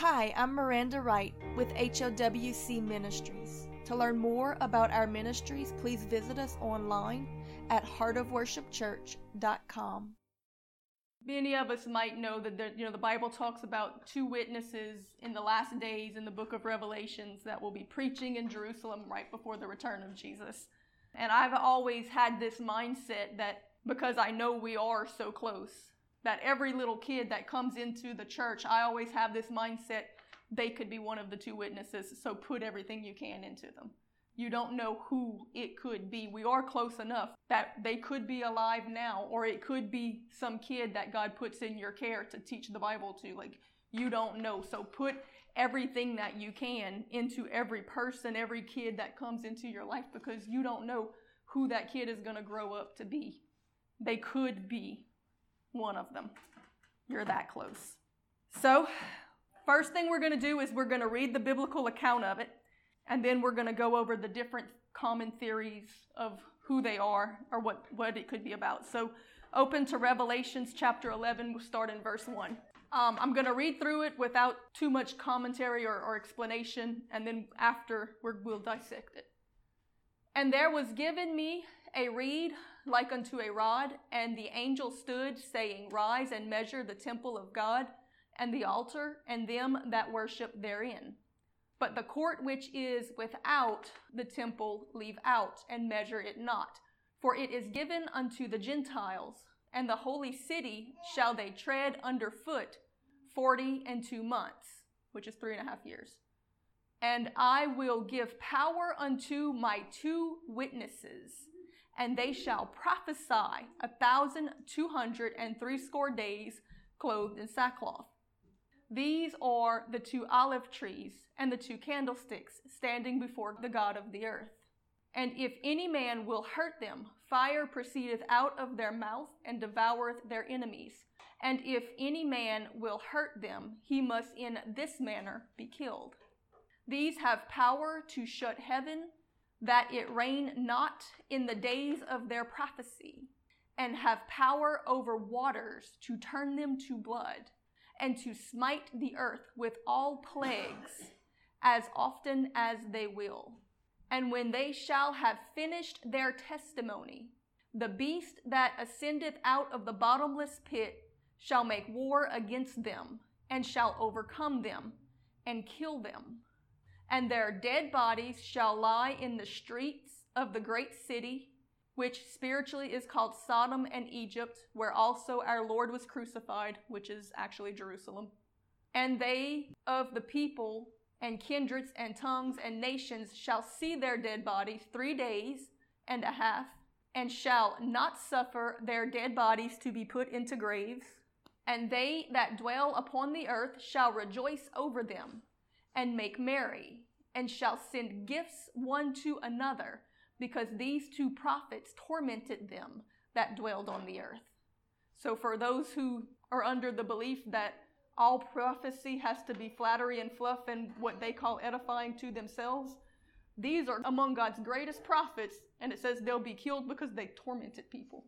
Hi, I'm Miranda Wright with HOWC Ministries. To learn more about our ministries, please visit us online at heartofworshipchurch.com. Many of us might know that the, you know the Bible talks about two witnesses in the last days in the book of Revelations that will be preaching in Jerusalem right before the return of Jesus. And I've always had this mindset that because I know we are so close, that every little kid that comes into the church, I always have this mindset they could be one of the two witnesses, so put everything you can into them. You don't know who it could be. We are close enough that they could be alive now, or it could be some kid that God puts in your care to teach the Bible to. Like, you don't know. So put everything that you can into every person, every kid that comes into your life because you don't know who that kid is going to grow up to be. They could be one of them. You're that close. So, first thing we're going to do is we're going to read the biblical account of it. And then we're going to go over the different common theories of who they are or what, what it could be about. So open to Revelations chapter 11. We'll start in verse 1. Um, I'm going to read through it without too much commentary or, or explanation, and then after we will dissect it. And there was given me a reed like unto a rod, and the angel stood, saying, Rise and measure the temple of God, and the altar, and them that worship therein. But the court which is without the temple leave out, and measure it not. For it is given unto the Gentiles, and the holy city shall they tread under foot forty and two months, which is three and a half years. And I will give power unto my two witnesses, and they shall prophesy a thousand two hundred and threescore days, clothed in sackcloth. These are the two olive trees and the two candlesticks standing before the God of the earth. And if any man will hurt them, fire proceedeth out of their mouth and devoureth their enemies. And if any man will hurt them, he must in this manner be killed. These have power to shut heaven, that it rain not in the days of their prophecy, and have power over waters to turn them to blood and to smite the earth with all plagues as often as they will. And when they shall have finished their testimony, the beast that ascendeth out of the bottomless pit shall make war against them, and shall overcome them, and kill them. And their dead bodies shall lie in the streets of the great city which spiritually is called Sodom and Egypt, where also our Lord was crucified, which is actually Jerusalem. And they of the people and kindreds and tongues and nations shall see their dead bodies three days and a half, and shall not suffer their dead bodies to be put into graves. And they that dwell upon the earth shall rejoice over them, and make merry, and shall send gifts one to another because these two prophets tormented them that dwelled on the earth. So, for those who are under the belief that all prophecy has to be flattery and fluff and what they call edifying to themselves, these are among God's greatest prophets, and it says they'll be killed because they tormented people.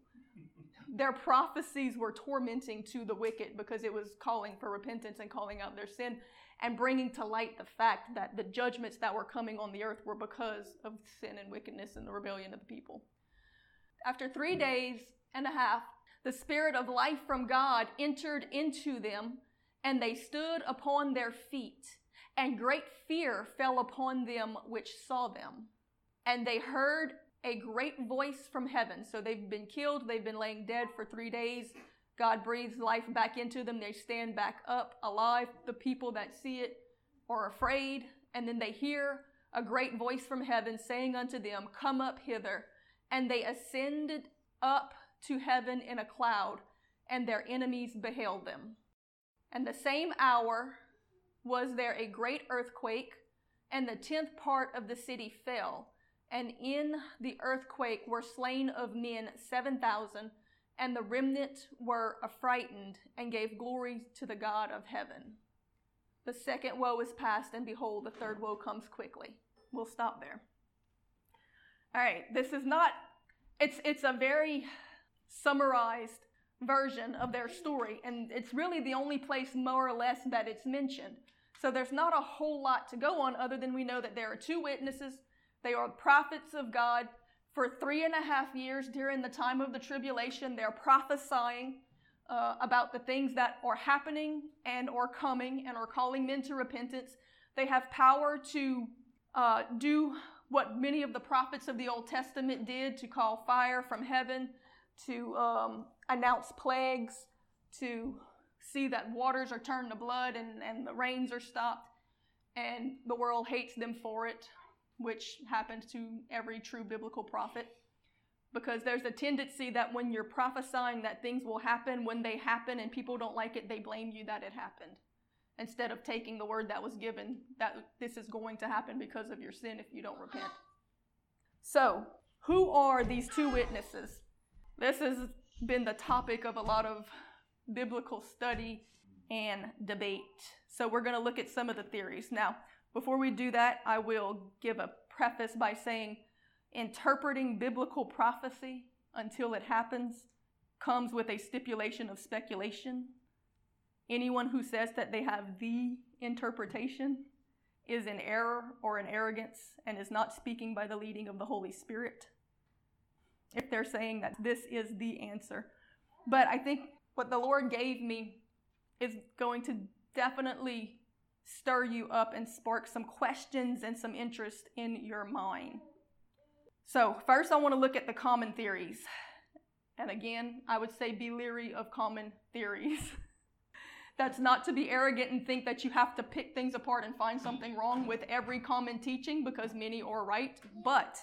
Their prophecies were tormenting to the wicked because it was calling for repentance and calling out their sin and bringing to light the fact that the judgments that were coming on the earth were because of sin and wickedness and the rebellion of the people. After three days and a half, the Spirit of life from God entered into them, and they stood upon their feet, and great fear fell upon them which saw them. And they heard a great voice from heaven. So they've been killed, they've been laying dead for three days. God breathes life back into them. They stand back up alive. The people that see it are afraid, and then they hear a great voice from heaven saying unto them, Come up hither. And they ascended up to heaven in a cloud, and their enemies beheld them. And the same hour was there a great earthquake, and the tenth part of the city fell. And in the earthquake were slain of men seven thousand and the remnant were affrighted and gave glory to the God of heaven. The second woe is past, and behold, the third woe comes quickly. We'll stop there. All right, this is not, it's, it's a very summarized version of their story, and it's really the only place, more or less, that it's mentioned. So there's not a whole lot to go on other than we know that there are two witnesses. They are prophets of God. For three and a half years during the time of the tribulation, they're prophesying uh, about the things that are happening and are coming and are calling men to repentance. They have power to uh, do what many of the prophets of the Old Testament did to call fire from heaven, to um, announce plagues, to see that waters are turned to blood and, and the rains are stopped, and the world hates them for it, which happens to every true biblical prophet. Because there's a tendency that when you're prophesying that things will happen, when they happen and people don't like it, they blame you that it happened. Instead of taking the word that was given that this is going to happen because of your sin if you don't repent. So, who are these two witnesses? This has been the topic of a lot of biblical study and debate. So we're going to look at some of the theories. Now, before we do that, I will give a preface by saying interpreting biblical prophecy until it happens comes with a stipulation of speculation. Anyone who says that they have the interpretation is in error or in arrogance and is not speaking by the leading of the Holy Spirit. If they're saying that this is the answer. But I think what the Lord gave me is going to definitely stir you up and spark some questions and some interest in your mind. So, first, I want to look at the common theories. And again, I would say be leery of common theories. That's not to be arrogant and think that you have to pick things apart and find something wrong with every common teaching because many are right. But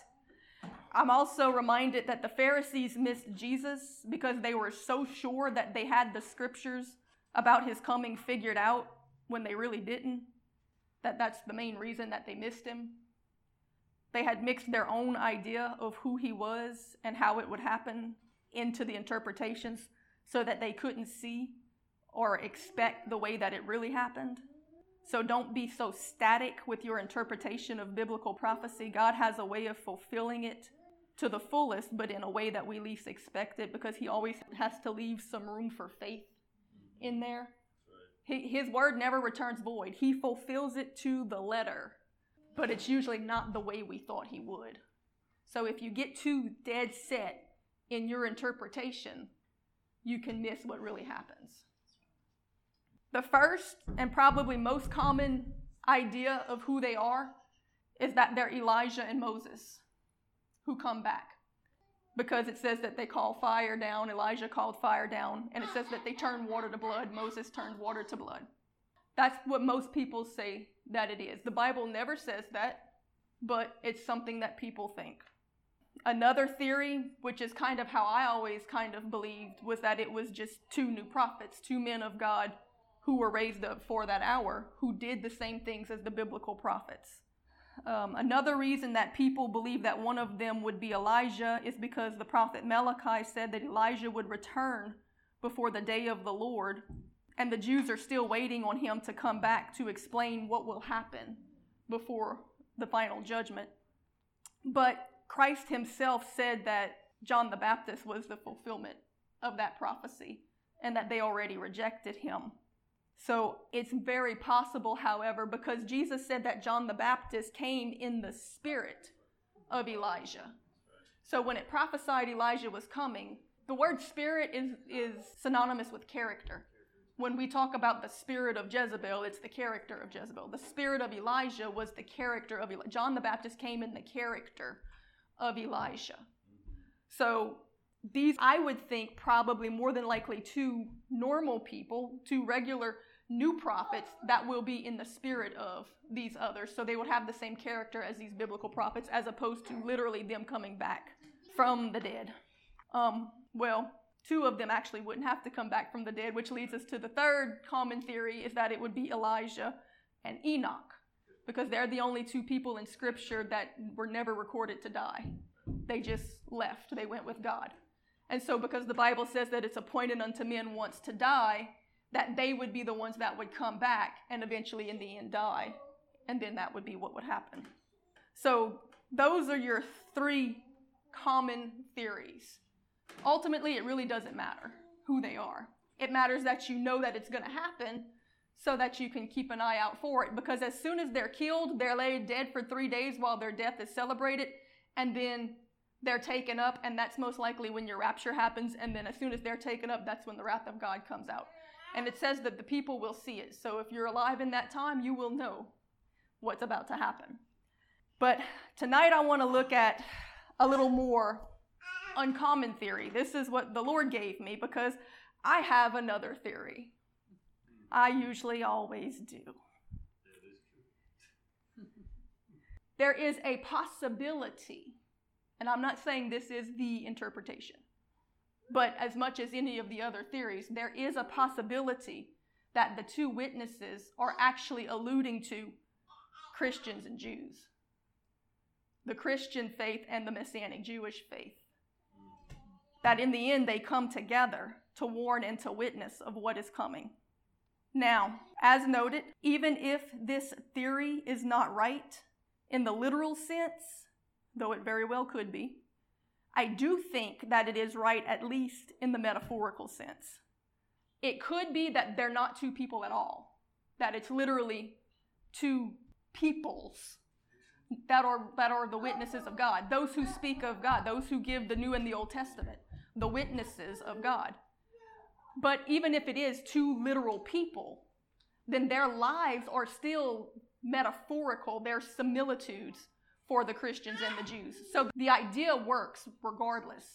I'm also reminded that the Pharisees missed Jesus because they were so sure that they had the scriptures about his coming figured out when they really didn't. That that's the main reason that they missed him. They had mixed their own idea of who he was and how it would happen into the interpretations so that they couldn't see or expect the way that it really happened. So don't be so static with your interpretation of biblical prophecy. God has a way of fulfilling it to the fullest, but in a way that we least expect it because he always has to leave some room for faith in there. He, his word never returns void, he fulfills it to the letter, but it's usually not the way we thought he would. So if you get too dead set in your interpretation, you can miss what really happens. The first and probably most common idea of who they are is that they're Elijah and Moses who come back. Because it says that they call fire down, Elijah called fire down, and it says that they turned water to blood, Moses turned water to blood. That's what most people say that it is. The Bible never says that, but it's something that people think. Another theory, which is kind of how I always kind of believed, was that it was just two new prophets, two men of God who were raised up for that hour, who did the same things as the biblical prophets. Um, another reason that people believe that one of them would be Elijah is because the prophet Malachi said that Elijah would return before the day of the Lord, and the Jews are still waiting on him to come back to explain what will happen before the final judgment. But Christ himself said that John the Baptist was the fulfillment of that prophecy and that they already rejected him. So it's very possible, however, because Jesus said that John the Baptist came in the spirit of Elijah. So when it prophesied Elijah was coming, the word spirit is, is synonymous with character. When we talk about the spirit of Jezebel, it's the character of Jezebel. The spirit of Elijah was the character of Elijah. John the Baptist came in the character of Elijah. So these, I would think, probably more than likely two normal people, two regular new prophets that will be in the spirit of these others. So they would have the same character as these biblical prophets, as opposed to literally them coming back from the dead. Um, well, two of them actually wouldn't have to come back from the dead, which leads us to the third common theory is that it would be Elijah and Enoch, because they're the only two people in Scripture that were never recorded to die. They just left, they went with God. And so, because the Bible says that it's appointed unto men once to die, that they would be the ones that would come back and eventually in the end die. And then that would be what would happen. So, those are your three common theories. Ultimately, it really doesn't matter who they are. It matters that you know that it's going to happen so that you can keep an eye out for it. Because as soon as they're killed, they're laid dead for three days while their death is celebrated, and then they're taken up, and that's most likely when your rapture happens. And then as soon as they're taken up, that's when the wrath of God comes out. And it says that the people will see it. So if you're alive in that time, you will know what's about to happen. But tonight I want to look at a little more uncommon theory. This is what the Lord gave me because I have another theory. I usually always do. There is a possibility, and I'm not saying this is the interpretation, but as much as any of the other theories, there is a possibility that the two witnesses are actually alluding to Christians and Jews the Christian faith and the Messianic Jewish faith. That in the end they come together to warn and to witness of what is coming. Now, as noted, even if this theory is not right in the literal sense, though it very well could be, I do think that it is right at least in the metaphorical sense. It could be that they're not two people at all, that it's literally two peoples that are, that are the witnesses of God, those who speak of God, those who give the New and the Old Testament, the witnesses of God. But even if it is two literal people, then their lives are still metaphorical, they're similitudes for the Christians and the Jews. So the idea works regardless.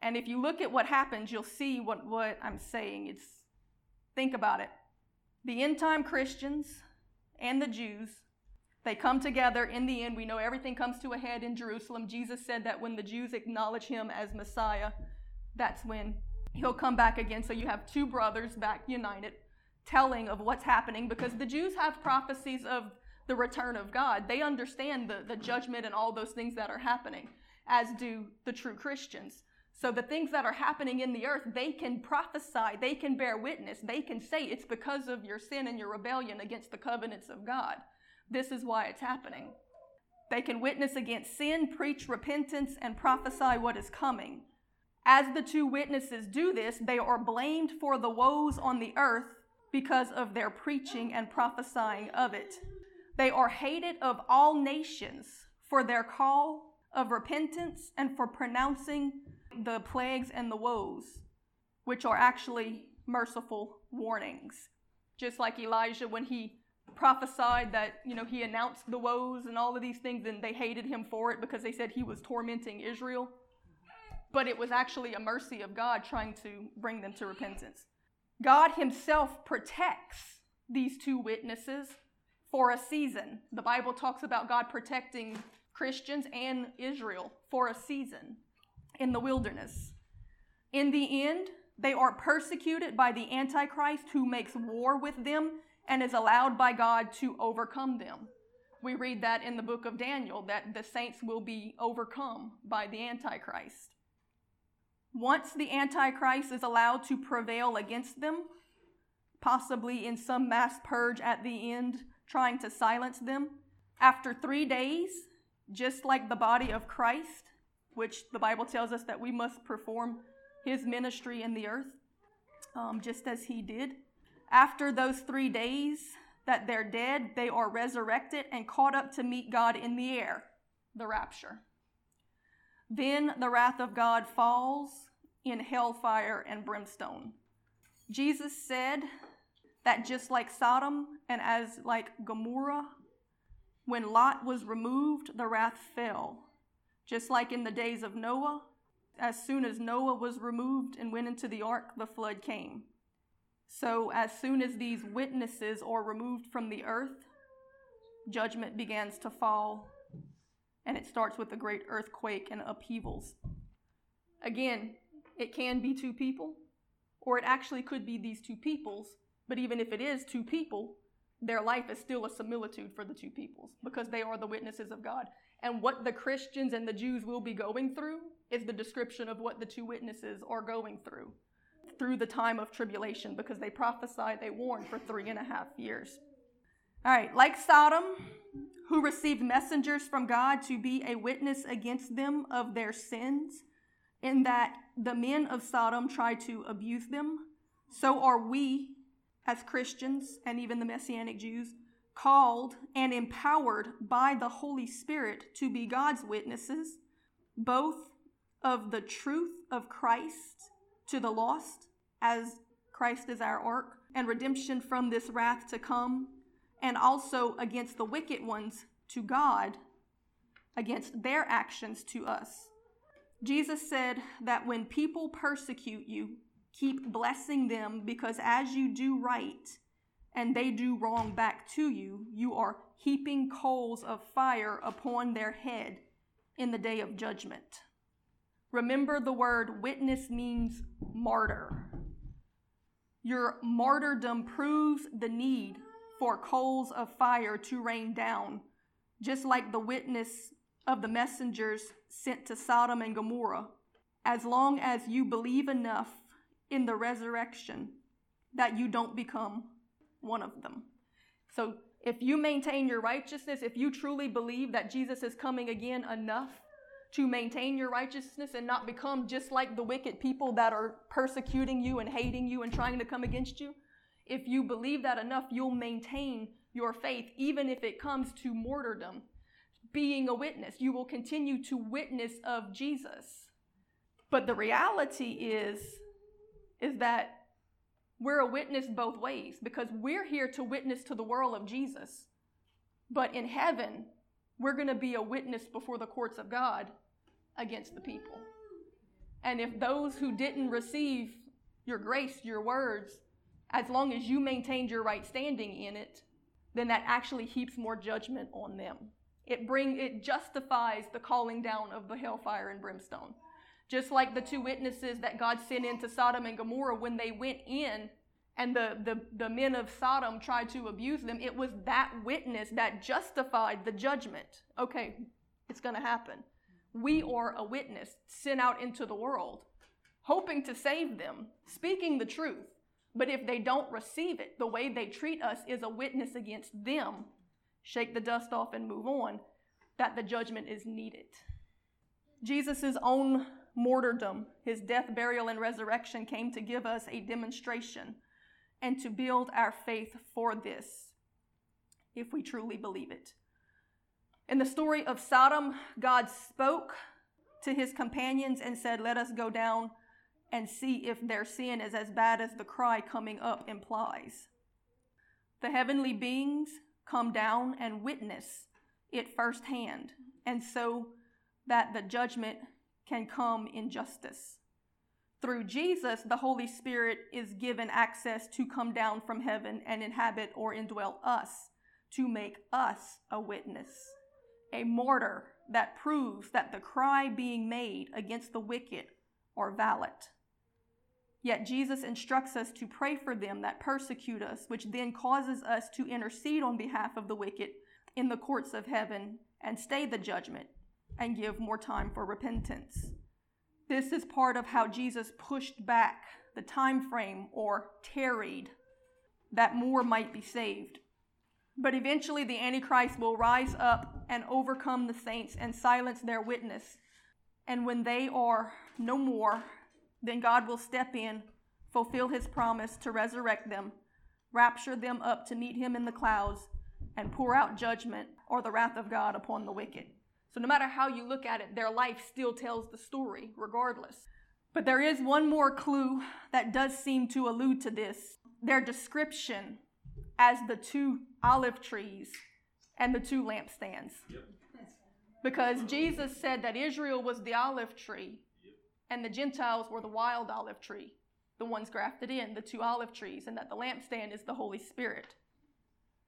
And if you look at what happens, you'll see what, what I'm saying. It's think about it. The end time Christians and the Jews, they come together. In the end, we know everything comes to a head in Jerusalem. Jesus said that when the Jews acknowledge him as Messiah, that's when he'll come back again. So you have two brothers back united, telling of what's happening because the Jews have prophecies of the return of God. They understand the, the judgment and all those things that are happening, as do the true Christians. So the things that are happening in the earth, they can prophesy, they can bear witness, they can say it's because of your sin and your rebellion against the covenants of God. This is why it's happening. They can witness against sin, preach repentance, and prophesy what is coming. As the two witnesses do this, they are blamed for the woes on the earth because of their preaching and prophesying of it. They are hated of all nations for their call of repentance and for pronouncing the plagues and the woes, which are actually merciful warnings. Just like Elijah when he prophesied that, you know, he announced the woes and all of these things, and they hated him for it because they said he was tormenting Israel. But it was actually a mercy of God trying to bring them to repentance. God Himself protects these two witnesses for a season. The Bible talks about God protecting Christians and Israel for a season in the wilderness. In the end, they are persecuted by the Antichrist who makes war with them and is allowed by God to overcome them. We read that in the book of Daniel that the saints will be overcome by the Antichrist. Once the Antichrist is allowed to prevail against them, possibly in some mass purge at the end, trying to silence them, after three days, just like the body of Christ, which the Bible tells us that we must perform his ministry in the earth, um, just as he did. After those three days that they're dead, they are resurrected and caught up to meet God in the air, the rapture. Then the wrath of God falls in hellfire and brimstone. Jesus said that just like Sodom and as like Gomorrah, when Lot was removed, the wrath fell. Just like in the days of Noah, as soon as Noah was removed and went into the ark, the flood came. So, as soon as these witnesses are removed from the earth, judgment begins to fall and it starts with a great earthquake and upheavals. Again, it can be two people, or it actually could be these two peoples, but even if it is two people, their life is still a similitude for the two peoples because they are the witnesses of God. And what the Christians and the Jews will be going through is the description of what the two witnesses are going through through the time of tribulation because they prophesied, they warned for three and a half years. All right, like Sodom, who received messengers from God to be a witness against them of their sins, in that the men of Sodom tried to abuse them, so are we as Christians and even the Messianic Jews, called and empowered by the Holy Spirit to be God's witnesses, both of the truth of Christ to the lost, as Christ is our ark, and redemption from this wrath to come, and also against the wicked ones to God, against their actions to us. Jesus said that when people persecute you, keep blessing them because as you do right and they do wrong back to you, you are heaping coals of fire upon their head in the day of judgment. Remember the word witness means martyr. Your martyrdom proves the need for coals of fire to rain down, just like the witness of the messengers sent to Sodom and Gomorrah. As long as you believe enough in the resurrection that you don't become one of them. So, if you maintain your righteousness, if you truly believe that Jesus is coming again enough to maintain your righteousness and not become just like the wicked people that are persecuting you and hating you and trying to come against you, if you believe that enough, you'll maintain your faith, even if it comes to martyrdom, being a witness. You will continue to witness of Jesus. But the reality is, is that we're a witness both ways because we're here to witness to the world of Jesus. But in heaven, we're going to be a witness before the courts of God against the people. And if those who didn't receive your grace, your words, as long as you maintained your right standing in it, then that actually heaps more judgment on them. It bring it justifies the calling down of the hellfire and brimstone. Just like the two witnesses that God sent into Sodom and Gomorrah when they went in and the, the, the men of Sodom tried to abuse them, it was that witness that justified the judgment. Okay, it's going to happen. We are a witness sent out into the world, hoping to save them, speaking the truth. But if they don't receive it, the way they treat us is a witness against them. Shake the dust off and move on, that the judgment is needed. Jesus' own martyrdom, his death, burial, and resurrection came to give us a demonstration and to build our faith for this, if we truly believe it. In the story of Sodom, God spoke to his companions and said, Let us go down and see if their sin is as bad as the cry coming up implies. The heavenly beings come down and witness it firsthand, and so that the judgment can come in justice. Through Jesus, the Holy Spirit is given access to come down from heaven and inhabit or indwell us, to make us a witness, a martyr that proves that the cry being made against the wicked are valid. Yet Jesus instructs us to pray for them that persecute us, which then causes us to intercede on behalf of the wicked in the courts of heaven and stay the judgment and give more time for repentance. This is part of how Jesus pushed back the time frame or tarried that more might be saved. But eventually the Antichrist will rise up and overcome the saints and silence their witness. And when they are no more, then God will step in, fulfill his promise to resurrect them, rapture them up to meet him in the clouds, and pour out judgment or the wrath of God upon the wicked. So, no matter how you look at it, their life still tells the story, regardless. But there is one more clue that does seem to allude to this their description as the two olive trees and the two lampstands. Yep. Because Jesus said that Israel was the olive tree and the Gentiles were the wild olive tree, the ones grafted in, the two olive trees, and that the lampstand is the Holy Spirit.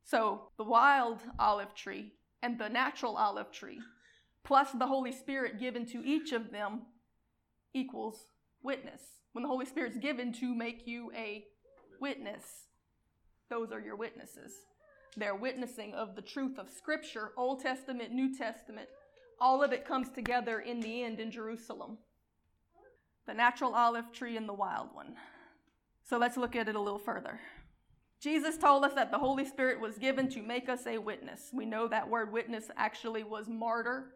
So the wild olive tree and the natural olive tree, plus the Holy Spirit given to each of them, equals witness. When the Holy Spirit's given to make you a witness, those are your witnesses. They're witnessing of the truth of Scripture, Old Testament, New Testament. All of it comes together in the end in Jerusalem the natural olive tree and the wild one. So let's look at it a little further. Jesus told us that the Holy Spirit was given to make us a witness. We know that word witness actually was martyr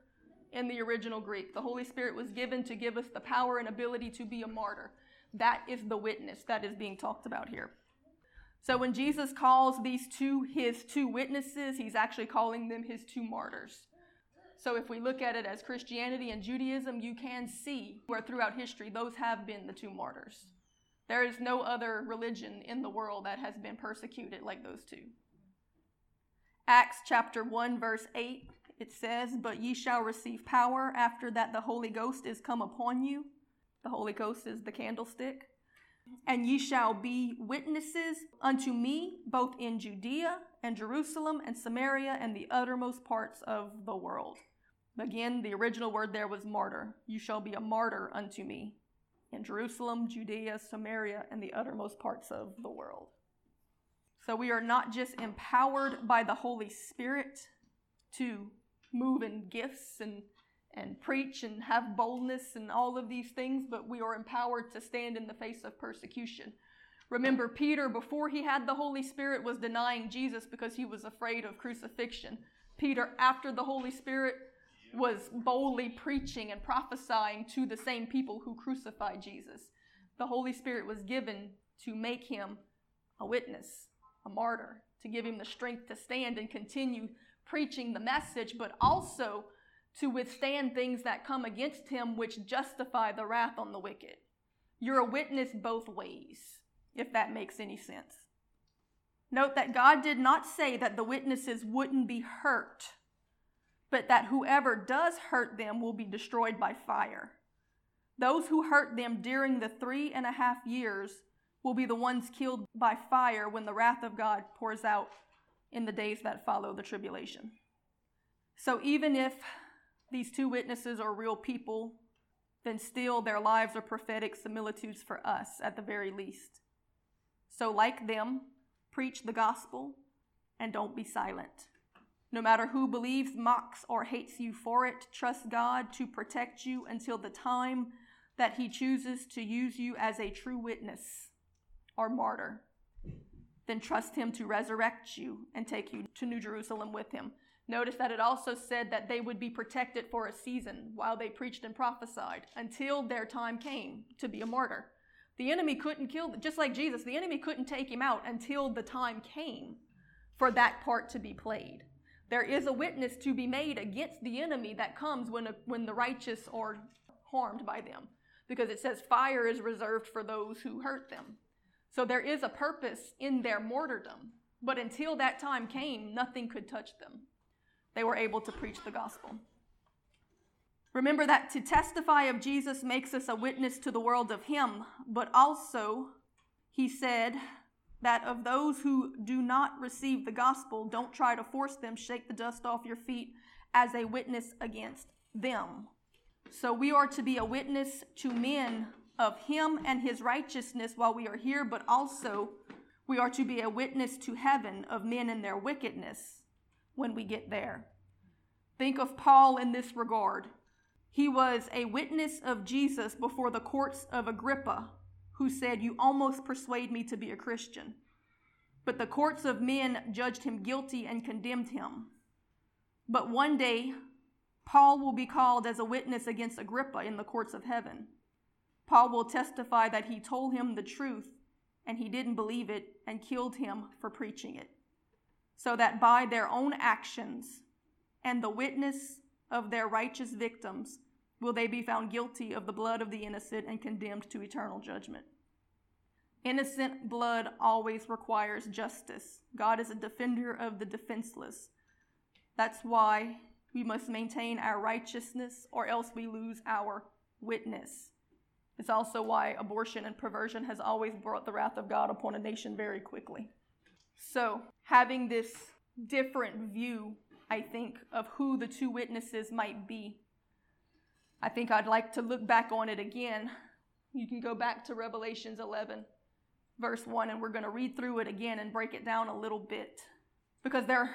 in the original Greek. The Holy Spirit was given to give us the power and ability to be a martyr. That is the witness that is being talked about here. So when Jesus calls these two his two witnesses, he's actually calling them his two martyrs. So if we look at it as Christianity and Judaism, you can see where throughout history those have been the two martyrs. There is no other religion in the world that has been persecuted like those two. Acts chapter 1, verse 8, it says, But ye shall receive power after that the Holy Ghost is come upon you. The Holy Ghost is the candlestick. And ye shall be witnesses unto me both in Judea and Jerusalem and Samaria and the uttermost parts of the world. Again, the original word there was martyr. You shall be a martyr unto me in Jerusalem, Judea, Samaria, and the uttermost parts of the world. So we are not just empowered by the Holy Spirit to move in gifts and, and preach and have boldness and all of these things, but we are empowered to stand in the face of persecution. Remember, Peter, before he had the Holy Spirit, was denying Jesus because he was afraid of crucifixion. Peter, after the Holy Spirit, was boldly preaching and prophesying to the same people who crucified Jesus. The Holy Spirit was given to make him a witness, a martyr, to give him the strength to stand and continue preaching the message, but also to withstand things that come against him which justify the wrath on the wicked. You're a witness both ways, if that makes any sense. Note that God did not say that the witnesses wouldn't be hurt but that whoever does hurt them will be destroyed by fire. Those who hurt them during the three and a half years will be the ones killed by fire when the wrath of God pours out in the days that follow the tribulation. So even if these two witnesses are real people, then still their lives are prophetic similitudes for us at the very least. So, like them, preach the gospel and don't be silent. No matter who believes, mocks, or hates you for it, trust God to protect you until the time that He chooses to use you as a true witness or martyr. Then trust Him to resurrect you and take you to New Jerusalem with Him. Notice that it also said that they would be protected for a season while they preached and prophesied until their time came to be a martyr. The enemy couldn't kill, just like Jesus, the enemy couldn't take him out until the time came for that part to be played. There is a witness to be made against the enemy that comes when, a, when the righteous are harmed by them. Because it says fire is reserved for those who hurt them. So there is a purpose in their martyrdom. But until that time came, nothing could touch them. They were able to preach the gospel. Remember that to testify of Jesus makes us a witness to the world of Him, but also, He said, that of those who do not receive the gospel, don't try to force them, shake the dust off your feet as a witness against them. So we are to be a witness to men of him and his righteousness while we are here, but also we are to be a witness to heaven of men and their wickedness when we get there. Think of Paul in this regard. He was a witness of Jesus before the courts of Agrippa who said, You almost persuade me to be a Christian. But the courts of men judged him guilty and condemned him. But one day, Paul will be called as a witness against Agrippa in the courts of heaven. Paul will testify that he told him the truth and he didn't believe it and killed him for preaching it. So that by their own actions and the witness of their righteous victims, will they be found guilty of the blood of the innocent and condemned to eternal judgment. Innocent blood always requires justice. God is a defender of the defenseless. That's why we must maintain our righteousness, or else we lose our witness. It's also why abortion and perversion has always brought the wrath of God upon a nation very quickly. So, having this different view, I think, of who the two witnesses might be I think I'd like to look back on it again. You can go back to Revelations 11, verse 1, and we're going to read through it again and break it down a little bit. Because there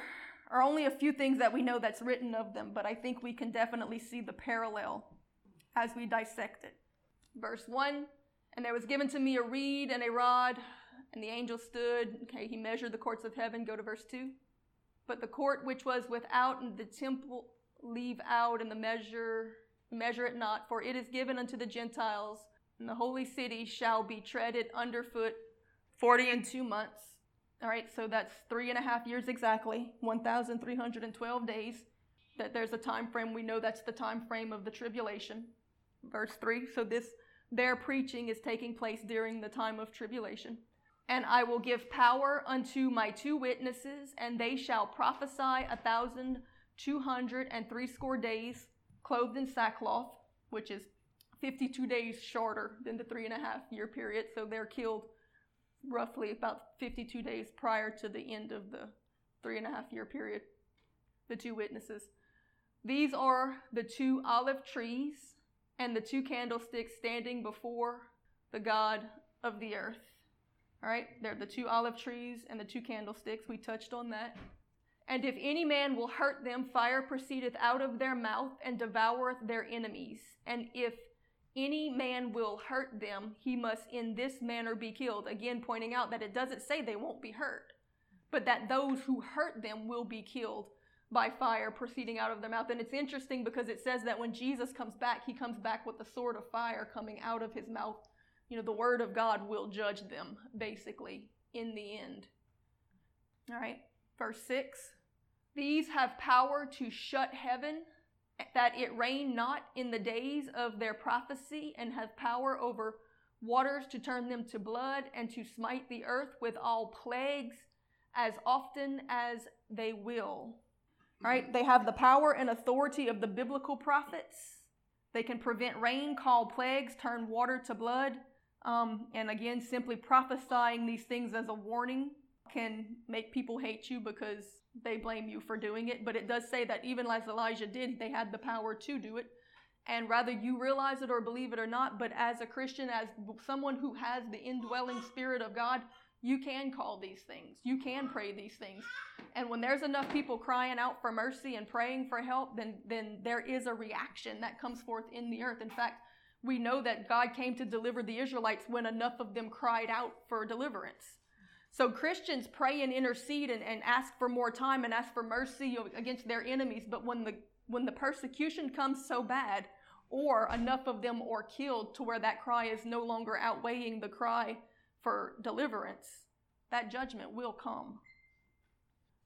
are only a few things that we know that's written of them, but I think we can definitely see the parallel as we dissect it. Verse 1 And there was given to me a reed and a rod, and the angel stood. Okay, he measured the courts of heaven. Go to verse 2. But the court which was without and the temple leave out, and the measure measure it not, for it is given unto the Gentiles, and the holy city shall be treaded underfoot forty and two months. All right, so that's three and a half years exactly, 1,312 days. That there's a time frame. We know that's the time frame of the tribulation. Verse 3. So this their preaching is taking place during the time of tribulation. And I will give power unto my two witnesses, and they shall prophesy a thousand two hundred and threescore days, clothed in sackcloth, which is 52 days shorter than the three and a half year period. So they're killed roughly about 52 days prior to the end of the three and a half year period. The two witnesses. These are the two olive trees and the two candlesticks standing before the God of the earth. All right, they're the two olive trees and the two candlesticks. We touched on that. And if any man will hurt them, fire proceedeth out of their mouth and devoureth their enemies. And if any man will hurt them, he must in this manner be killed. Again, pointing out that it doesn't say they won't be hurt, but that those who hurt them will be killed by fire proceeding out of their mouth. And it's interesting because it says that when Jesus comes back, he comes back with a sword of fire coming out of his mouth. You know, the word of God will judge them, basically, in the end. All right, verse 6 These have power to shut heaven that it rain not in the days of their prophecy, and have power over waters to turn them to blood, and to smite the earth with all plagues as often as they will. Right? They have the power and authority of the biblical prophets. They can prevent rain, call plagues, turn water to blood. Um, and again, simply prophesying these things as a warning can make people hate you because they blame you for doing it. But it does say that even as Elijah did, they had the power to do it. And rather you realize it or believe it or not, but as a Christian, as someone who has the indwelling Spirit of God, you can call these things. You can pray these things. And when there's enough people crying out for mercy and praying for help, then, then there is a reaction that comes forth in the earth. In fact, we know that God came to deliver the Israelites when enough of them cried out for deliverance. So Christians pray and intercede and, and ask for more time and ask for mercy against their enemies. But when the when the persecution comes so bad, or enough of them are killed to where that cry is no longer outweighing the cry for deliverance, that judgment will come.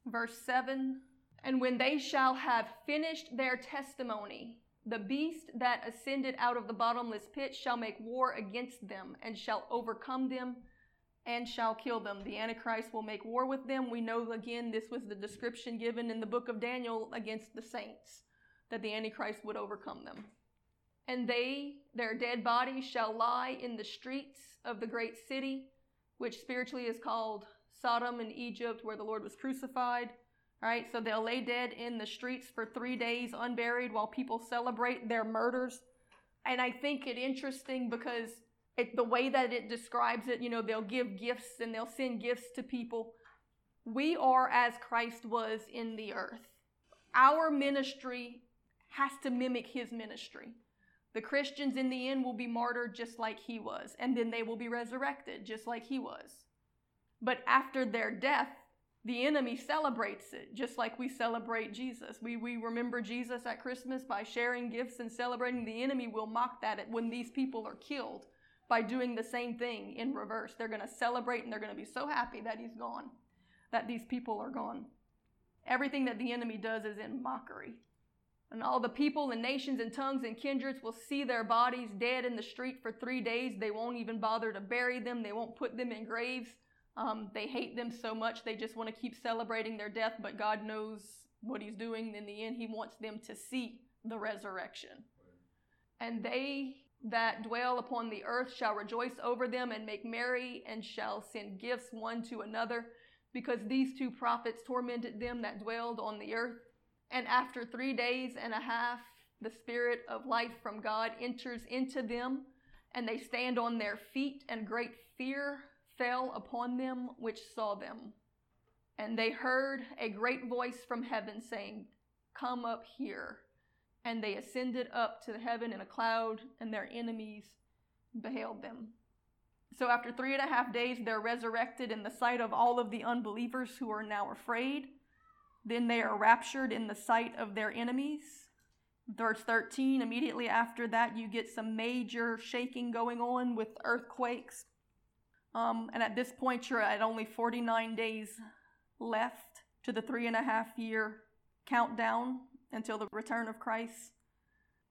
Verse 7 And when they shall have finished their testimony, the beast that ascended out of the bottomless pit shall make war against them and shall overcome them and shall kill them. The Antichrist will make war with them. We know again this was the description given in the book of Daniel against the saints, that the Antichrist would overcome them. And they, their dead bodies, shall lie in the streets of the great city, which spiritually is called Sodom and Egypt, where the Lord was crucified. All right, so they'll lay dead in the streets for three days unburied while people celebrate their murders. And I think it interesting because it, the way that it describes it, you know, they'll give gifts and they'll send gifts to people. We are as Christ was in the earth. Our ministry has to mimic his ministry. The Christians in the end will be martyred just like he was, and then they will be resurrected just like he was. But after their death, the enemy celebrates it just like we celebrate Jesus. We, we remember Jesus at Christmas by sharing gifts and celebrating. The enemy will mock that when these people are killed by doing the same thing in reverse. They're going to celebrate and they're going to be so happy that he's gone, that these people are gone. Everything that the enemy does is in mockery. And all the people and nations and tongues and kindreds will see their bodies dead in the street for three days. They won't even bother to bury them, they won't put them in graves. Um, they hate them so much, they just want to keep celebrating their death, but God knows what He's doing. In the end, He wants them to see the resurrection. And they that dwell upon the earth shall rejoice over them and make merry and shall send gifts one to another because these two prophets tormented them that dwelled on the earth. And after three days and a half, the Spirit of life from God enters into them, and they stand on their feet, and great fear fell upon them which saw them. And they heard a great voice from heaven saying, Come up here. And they ascended up to heaven in a cloud, and their enemies beheld them. So after three and a half days, they're resurrected in the sight of all of the unbelievers who are now afraid. Then they are raptured in the sight of their enemies. Verse 13, immediately after that, you get some major shaking going on with earthquakes. Um, and at this point, you're at only 49 days left to the three and a half year countdown until the return of Christ.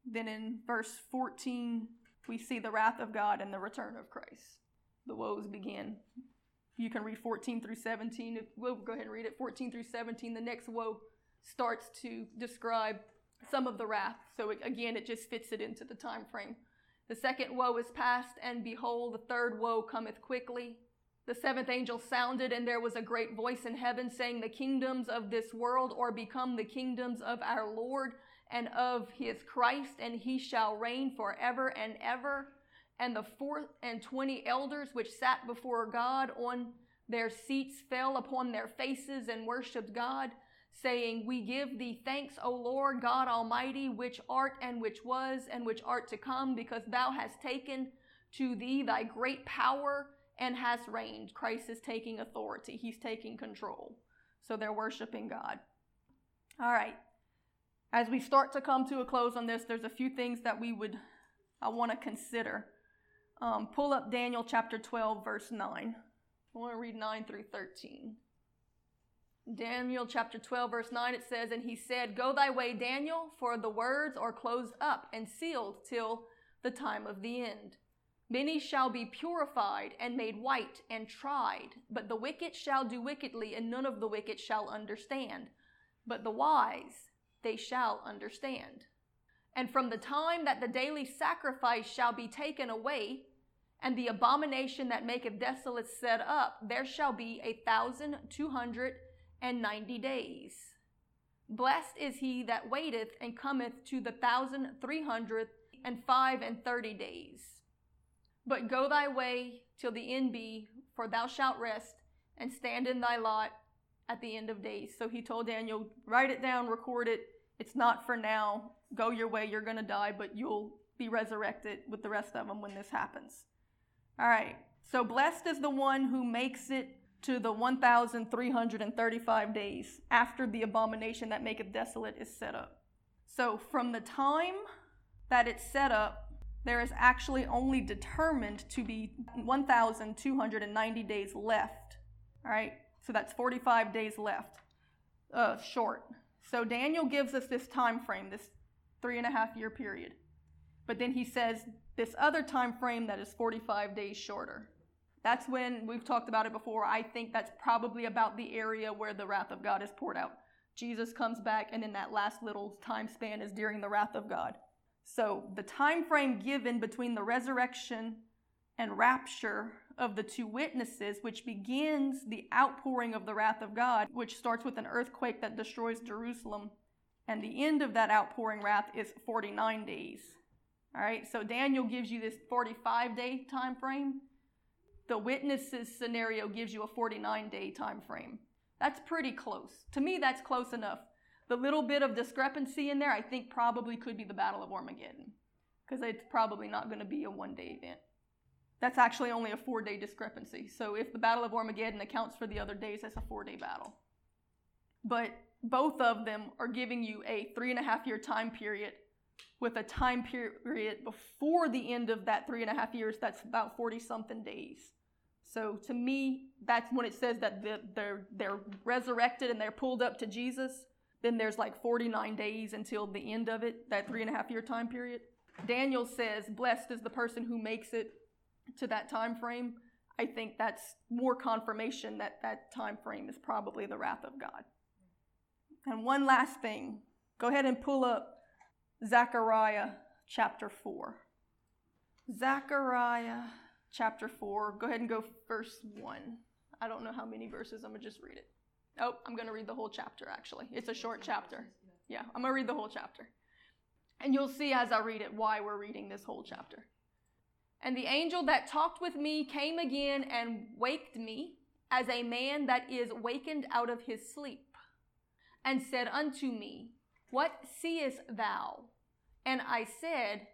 Then in verse 14, we see the wrath of God and the return of Christ. The woes begin. You can read 14 through 17. We'll go ahead and read it 14 through 17. The next woe starts to describe some of the wrath. So it, again, it just fits it into the time frame. The second woe is past, and behold, the third woe cometh quickly. The seventh angel sounded, and there was a great voice in heaven saying, The kingdoms of this world are become the kingdoms of our Lord and of his Christ, and he shall reign forever and ever. And the four and twenty elders which sat before God on their seats fell upon their faces and worshipped God, saying, We give thee thanks, O Lord God Almighty, which art and which was and which art to come, because thou hast taken to thee thy great power and hast reigned. Christ is taking authority, he's taking control. So they're worshiping God. All right. As we start to come to a close on this, there's a few things that we would, I want to consider. Um, pull up Daniel chapter 12, verse 9. I want to read 9 through 13. Daniel chapter 12, verse 9, it says, And he said, Go thy way, Daniel, for the words are closed up and sealed till the time of the end. Many shall be purified and made white and tried, but the wicked shall do wickedly, and none of the wicked shall understand. But the wise, they shall understand. And from the time that the daily sacrifice shall be taken away, and the abomination that maketh desolate set up, there shall be a thousand two hundred and ninety days. Blessed is he that waiteth and cometh to the thousand three hundred and five and thirty days. But go thy way till the end be, for thou shalt rest and stand in thy lot at the end of days. So he told Daniel, write it down, record it. It's not for now. Go your way, you're going to die, but you'll be resurrected with the rest of them when this happens. All right. So blessed is the one who makes it to the 1,335 days after the abomination that maketh desolate is set up. So from the time that it's set up, there is actually only determined to be 1,290 days left. All right. So that's 45 days left, uh, short. So Daniel gives us this time frame, this three and a half year period. But then he says this other time frame that is 45 days shorter. That's when we've talked about it before. I think that's probably about the area where the wrath of God is poured out. Jesus comes back, and then that last little time span is during the wrath of God. So the time frame given between the resurrection and rapture of the two witnesses, which begins the outpouring of the wrath of God, which starts with an earthquake that destroys Jerusalem. And the end of that outpouring wrath is 49 days. All right, so Daniel gives you this 45 day time frame. The witnesses scenario gives you a 49 day time frame. That's pretty close. To me, that's close enough. The little bit of discrepancy in there, I think, probably could be the Battle of Armageddon, because it's probably not going to be a one day event. That's actually only a four day discrepancy. So if the Battle of Armageddon accounts for the other days, that's a four day battle. But both of them are giving you a three and a half year time period with a time period before the end of that three and a half years that's about 40 something days. So to me, that's when it says that they're, they're resurrected and they're pulled up to Jesus. Then there's like 49 days until the end of it, that three and a half year time period. Daniel says, Blessed is the person who makes it to that time frame, I think that's more confirmation that that time frame is probably the wrath of God. And one last thing, go ahead and pull up Zechariah chapter 4. Zechariah chapter 4. Go ahead and go verse 1. I don't know how many verses, I'm going to just read it. Oh, I'm going to read the whole chapter actually. It's a short chapter. Yeah, I'm going to read the whole chapter. And you'll see as I read it why we're reading this whole chapter. And the angel that talked with me came again and waked me as a man that is wakened out of his sleep, and said unto me, What seest thou? And I said,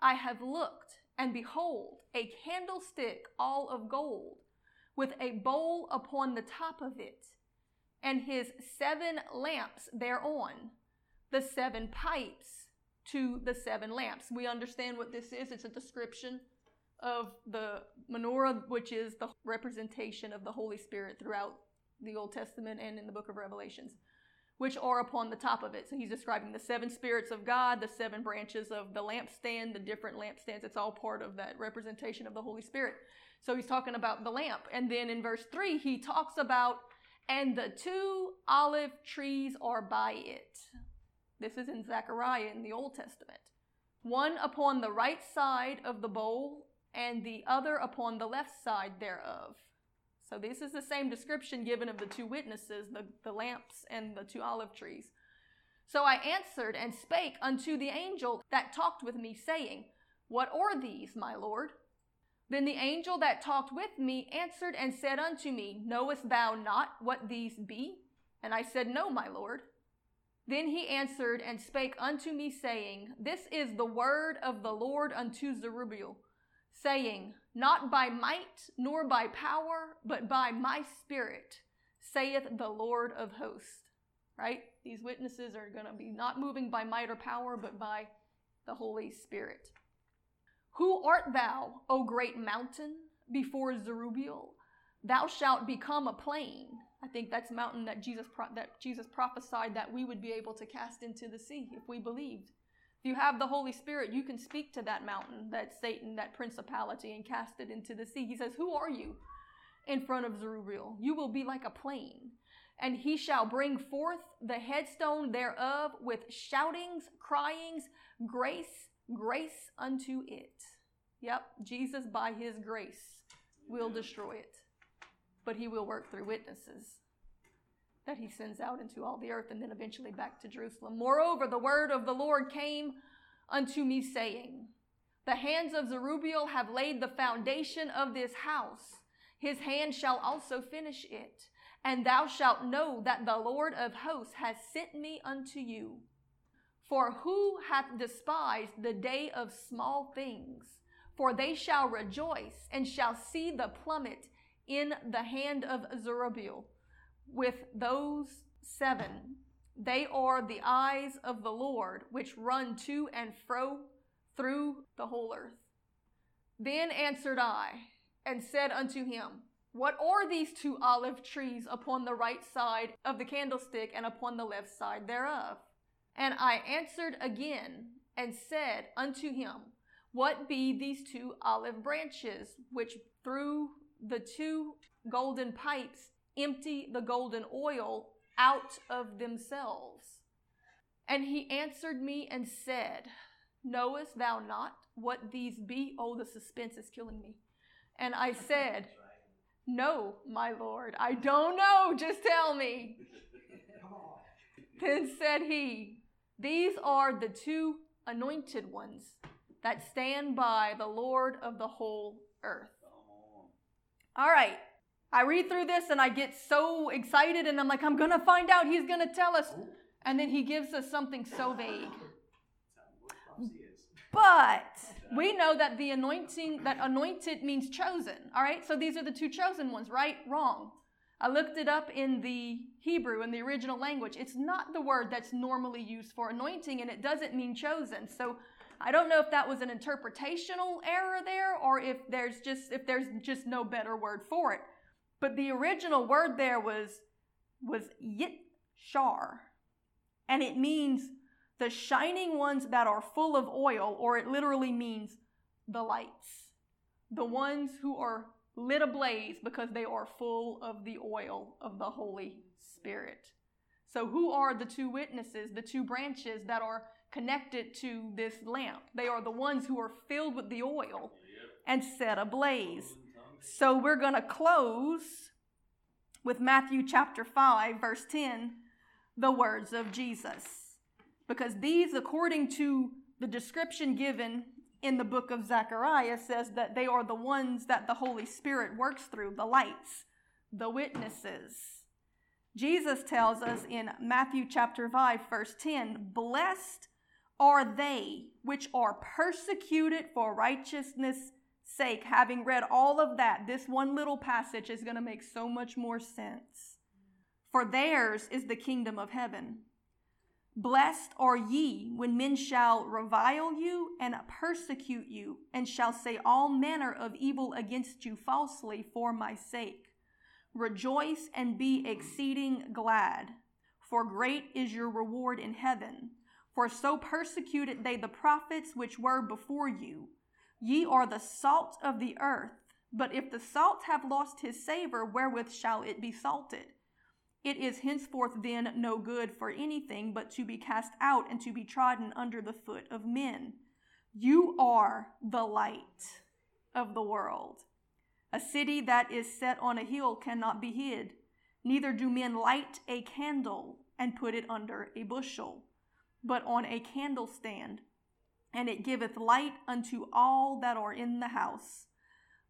I have looked, and behold, a candlestick all of gold, with a bowl upon the top of it, and his seven lamps thereon, the seven pipes to the seven lamps. We understand what this is. It's a description of the menorah, which is the representation of the Holy Spirit throughout the Old Testament and in the book of Revelations, which are upon the top of it. So he's describing the seven spirits of God, the seven branches of the lampstand, the different lampstands. It's all part of that representation of the Holy Spirit. So he's talking about the lamp. And then in verse 3, he talks about, and the two olive trees are by it. This is in Zechariah in the Old Testament. One upon the right side of the bowl, and the other upon the left side thereof. So this is the same description given of the two witnesses, the, the lamps and the two olive trees. So I answered and spake unto the angel that talked with me, saying, What are these, my Lord? Then the angel that talked with me answered and said unto me, Knowest thou not what these be? And I said, No, my Lord. Then he answered and spake unto me, saying, This is the word of the Lord unto Zerubbabel, saying, Not by might nor by power, but by my spirit, saith the Lord of hosts. Right? These witnesses are going to be not moving by might or power, but by the Holy Spirit. Who art thou, O great mountain, before Zerubbabel? Thou shalt become a plain. I think that's mountain that Jesus that Jesus prophesied that we would be able to cast into the sea if we believed. If you have the Holy Spirit, you can speak to that mountain, that Satan, that principality, and cast it into the sea. He says, Who are you in front of Zerubbabel? You will be like a plain. And he shall bring forth the headstone thereof with shoutings, cryings, grace, grace unto it. Yep, Jesus by his grace will destroy it. But he will work through witnesses that he sends out into all the earth and then eventually back to Jerusalem. Moreover, the word of the Lord came unto me, saying, The hands of Zerubbabel have laid the foundation of this house. His hand shall also finish it. And thou shalt know that the Lord of hosts has sent me unto you. For who hath despised the day of small things? For they shall rejoice and shall see the plummet in the hand of Zerubbabel with those seven. They are the eyes of the Lord, which run to and fro through the whole earth. Then answered I and said unto him, What are these two olive trees upon the right side of the candlestick and upon the left side thereof? And I answered again and said unto him, What be these two olive branches which through the two golden pipes empty the golden oil out of themselves. And he answered me and said, Knowest thou not what these be? Oh, the suspense is killing me. And I said, No, my Lord, I don't know. Just tell me. Then said he, These are the two anointed ones that stand by the Lord of the whole earth. All right. I read through this and I get so excited and I'm like, I'm going to find out. He's going to tell us. And then he gives us something so vague. But we know that the anointing, that anointed means chosen. All right. So these are the two chosen ones, right? Wrong. I looked it up in the Hebrew, in the original language. It's not the word that's normally used for anointing and it doesn't mean chosen. So I don't know if that was an interpretational error there or if there's just if there's just no better word for it. But the original word there was was yit shar. And it means the shining ones that are full of oil, or it literally means the lights. The ones who are lit ablaze because they are full of the oil of the Holy Spirit. So, who are the two witnesses, the two branches that are connected to this lamp? They are the ones who are filled with the oil and set ablaze. So we're going to close with Matthew chapter 5, verse 10, the words of Jesus. Because these, according to the description given in the book of Zechariah, says that they are the ones that the Holy Spirit works through, the lights, the witnesses. Jesus tells us in Matthew chapter 5, verse 10, Blessed are they which are persecuted for righteousness' sake, having read all of that, this one little passage is going to make so much more sense. For theirs is the kingdom of heaven. Blessed are ye when men shall revile you and persecute you, and shall say all manner of evil against you falsely for my sake. Rejoice and be exceeding glad, for great is your reward in heaven. For so persecuted they the prophets which were before you. Ye are the salt of the earth, but if the salt have lost his savor, wherewith shall it be salted? It is henceforth then no good for anything but to be cast out and to be trodden under the foot of men. You are the light of the world. A city that is set on a hill cannot be hid. Neither do men light a candle and put it under a bushel, but on a candlestand, and it giveth light unto all that are in the house.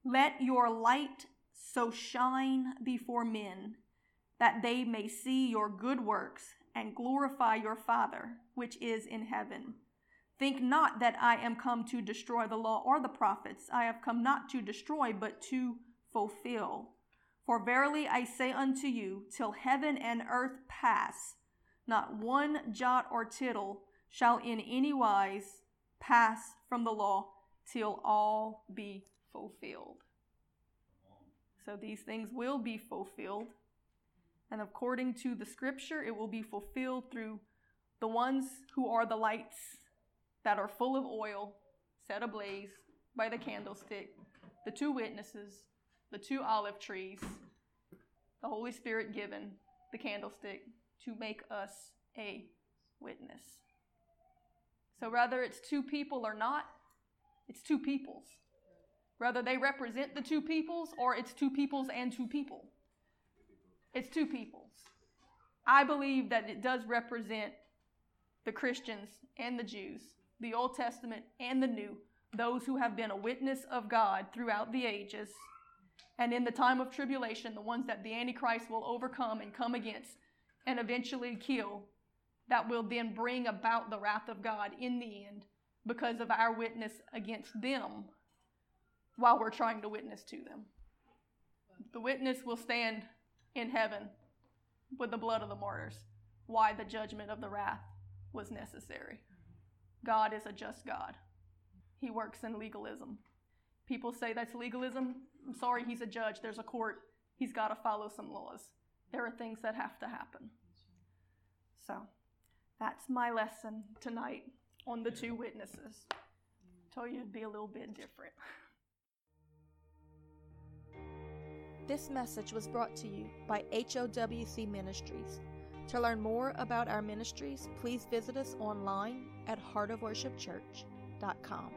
Let your light so shine before men that they may see your good works and glorify your Father which is in heaven. Think not that I am come to destroy the law or the prophets. I have come not to destroy, but to fulfill. For verily I say unto you, till heaven and earth pass, not one jot or tittle shall in any wise pass from the law till all be fulfilled. So these things will be fulfilled and according to the scripture, it will be fulfilled through the ones who are the lights that are full of oil, set ablaze by the candlestick, the two witnesses, the two olive trees, the Holy Spirit given, the candlestick, to make us a witness. So, whether it's two people or not, it's two peoples. Whether they represent the two peoples or it's two peoples and two people. It's two peoples. I believe that it does represent the Christians and the Jews, the Old Testament and the New, those who have been a witness of God throughout the ages. And in the time of tribulation, the ones that the Antichrist will overcome and come against and eventually kill, that will then bring about the wrath of God in the end because of our witness against them while we're trying to witness to them. The witness will stand in heaven with the blood of the martyrs why the judgment of the wrath was necessary. God is a just God. He works in legalism. People say that's legalism. I'm sorry, he's a judge. There's a court. He's got to follow some laws. There are things that have to happen. So, that's my lesson tonight on the two witnesses. Told you it'd be a little bit different. This message was brought to you by HOWC Ministries. To learn more about our ministries, please visit us online at heartofworshipchurch.com.